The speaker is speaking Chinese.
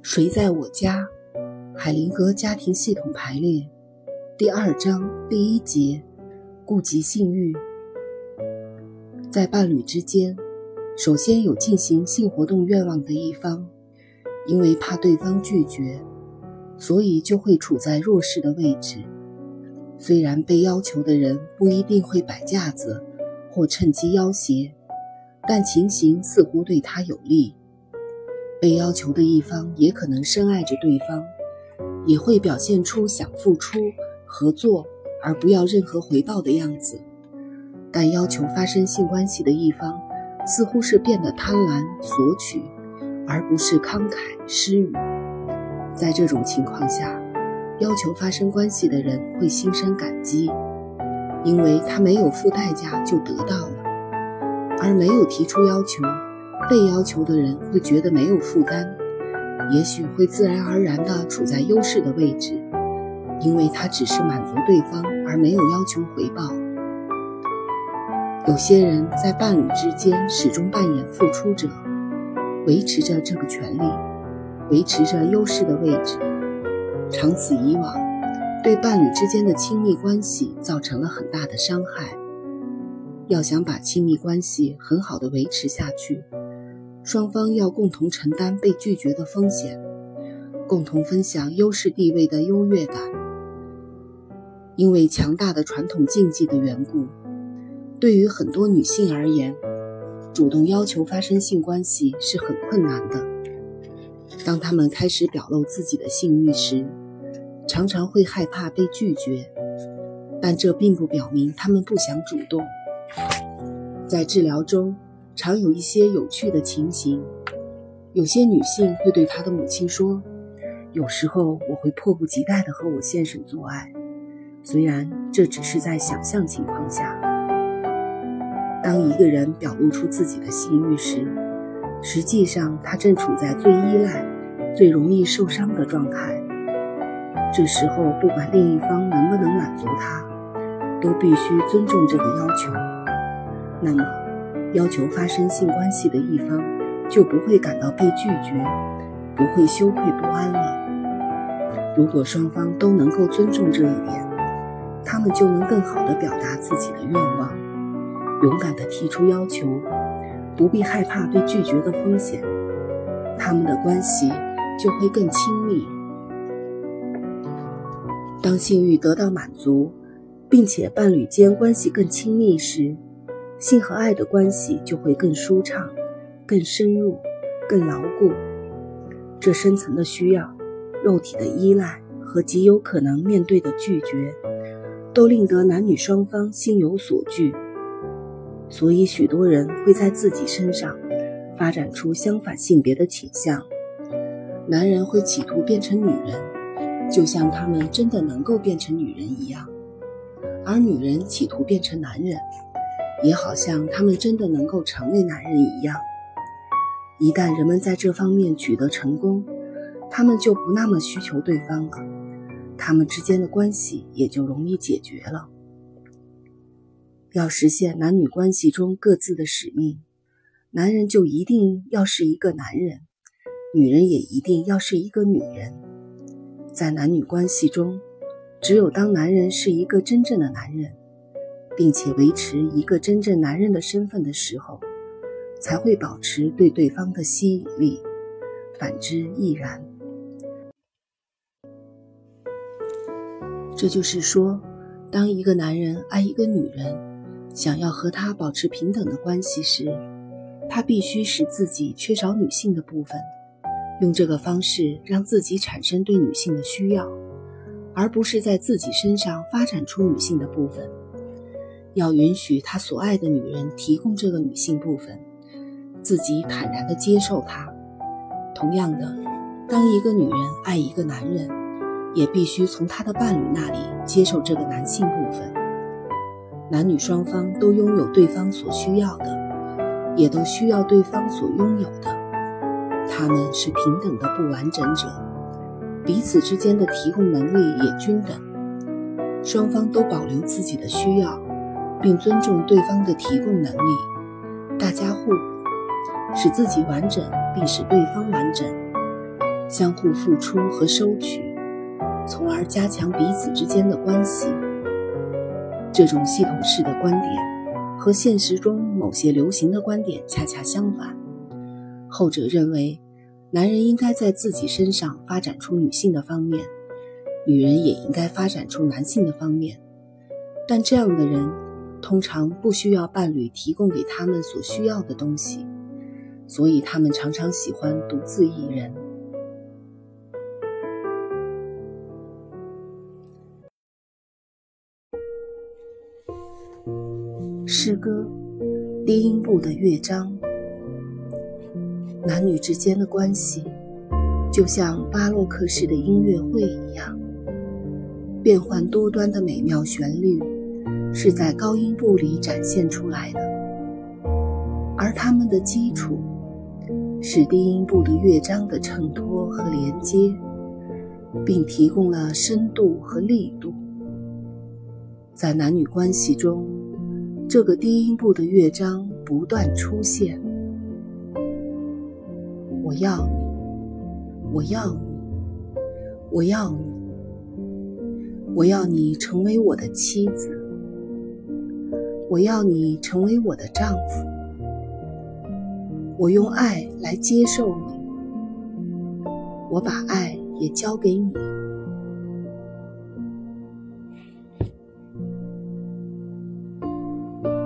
谁在我家？海灵格家庭系统排列第二章第一节：顾及性欲。在伴侣之间，首先有进行性活动愿望的一方，因为怕对方拒绝，所以就会处在弱势的位置。虽然被要求的人不一定会摆架子或趁机要挟，但情形似乎对他有利。被要求的一方也可能深爱着对方，也会表现出想付出、合作而不要任何回报的样子。但要求发生性关系的一方，似乎是变得贪婪索取，而不是慷慨施予。在这种情况下，要求发生关系的人会心生感激，因为他没有付代价就得到了，而没有提出要求。被要求的人会觉得没有负担，也许会自然而然地处在优势的位置，因为他只是满足对方而没有要求回报。有些人在伴侣之间始终扮演付出者，维持着这个权利，维持着优势的位置，长此以往，对伴侣之间的亲密关系造成了很大的伤害。要想把亲密关系很好的维持下去。双方要共同承担被拒绝的风险，共同分享优势地位的优越感。因为强大的传统禁忌的缘故，对于很多女性而言，主动要求发生性关系是很困难的。当她们开始表露自己的性欲时，常常会害怕被拒绝，但这并不表明她们不想主动。在治疗中。常有一些有趣的情形，有些女性会对她的母亲说：“有时候我会迫不及待地和我先生做爱，虽然这只是在想象情况下。”当一个人表露出自己的性欲时，实际上他正处在最依赖、最容易受伤的状态。这时候，不管另一方能不能满足他，都必须尊重这个要求。那么。要求发生性关系的一方就不会感到被拒绝，不会羞愧不安了。如果双方都能够尊重这一点，他们就能更好地表达自己的愿望，勇敢地提出要求，不必害怕被拒绝的风险，他们的关系就会更亲密。当性欲得到满足，并且伴侣间关系更亲密时，性和爱的关系就会更舒畅、更深入、更牢固。这深层的需要、肉体的依赖和极有可能面对的拒绝，都令得男女双方心有所惧。所以，许多人会在自己身上发展出相反性别的倾向。男人会企图变成女人，就像他们真的能够变成女人一样；而女人企图变成男人。也好像他们真的能够成为男人一样。一旦人们在这方面取得成功，他们就不那么需求对方了，他们之间的关系也就容易解决了。要实现男女关系中各自的使命，男人就一定要是一个男人，女人也一定要是一个女人。在男女关系中，只有当男人是一个真正的男人。并且维持一个真正男人的身份的时候，才会保持对对方的吸引力；反之亦然。这就是说，当一个男人爱一个女人，想要和她保持平等的关系时，他必须使自己缺少女性的部分，用这个方式让自己产生对女性的需要，而不是在自己身上发展出女性的部分。要允许他所爱的女人提供这个女性部分，自己坦然地接受她。同样的，当一个女人爱一个男人，也必须从她的伴侣那里接受这个男性部分。男女双方都拥有对方所需要的，也都需要对方所拥有的。他们是平等的不完整者，彼此之间的提供能力也均等。双方都保留自己的需要。并尊重对方的提供能力，大家互补，使自己完整并使对方完整，相互付出和收取，从而加强彼此之间的关系。这种系统式的观点和现实中某些流行的观点恰恰相反。后者认为，男人应该在自己身上发展出女性的方面，女人也应该发展出男性的方面。但这样的人通常不需要伴侣提供给他们所需要的东西，所以他们常常喜欢独自一人。诗歌，低音部的乐章。男女之间的关系，就像巴洛克式的音乐会一样，变幻多端的美妙旋律是在高音部里展现出来的，而它们的基础是低音部的乐章的衬托和连接，并提供了深度和力度。在男女关系中。这个低音部的乐章不断出现。我要你，我要你，我要你，我要你成为我的妻子，我要你成为我的丈夫。我用爱来接受你，我把爱也交给你。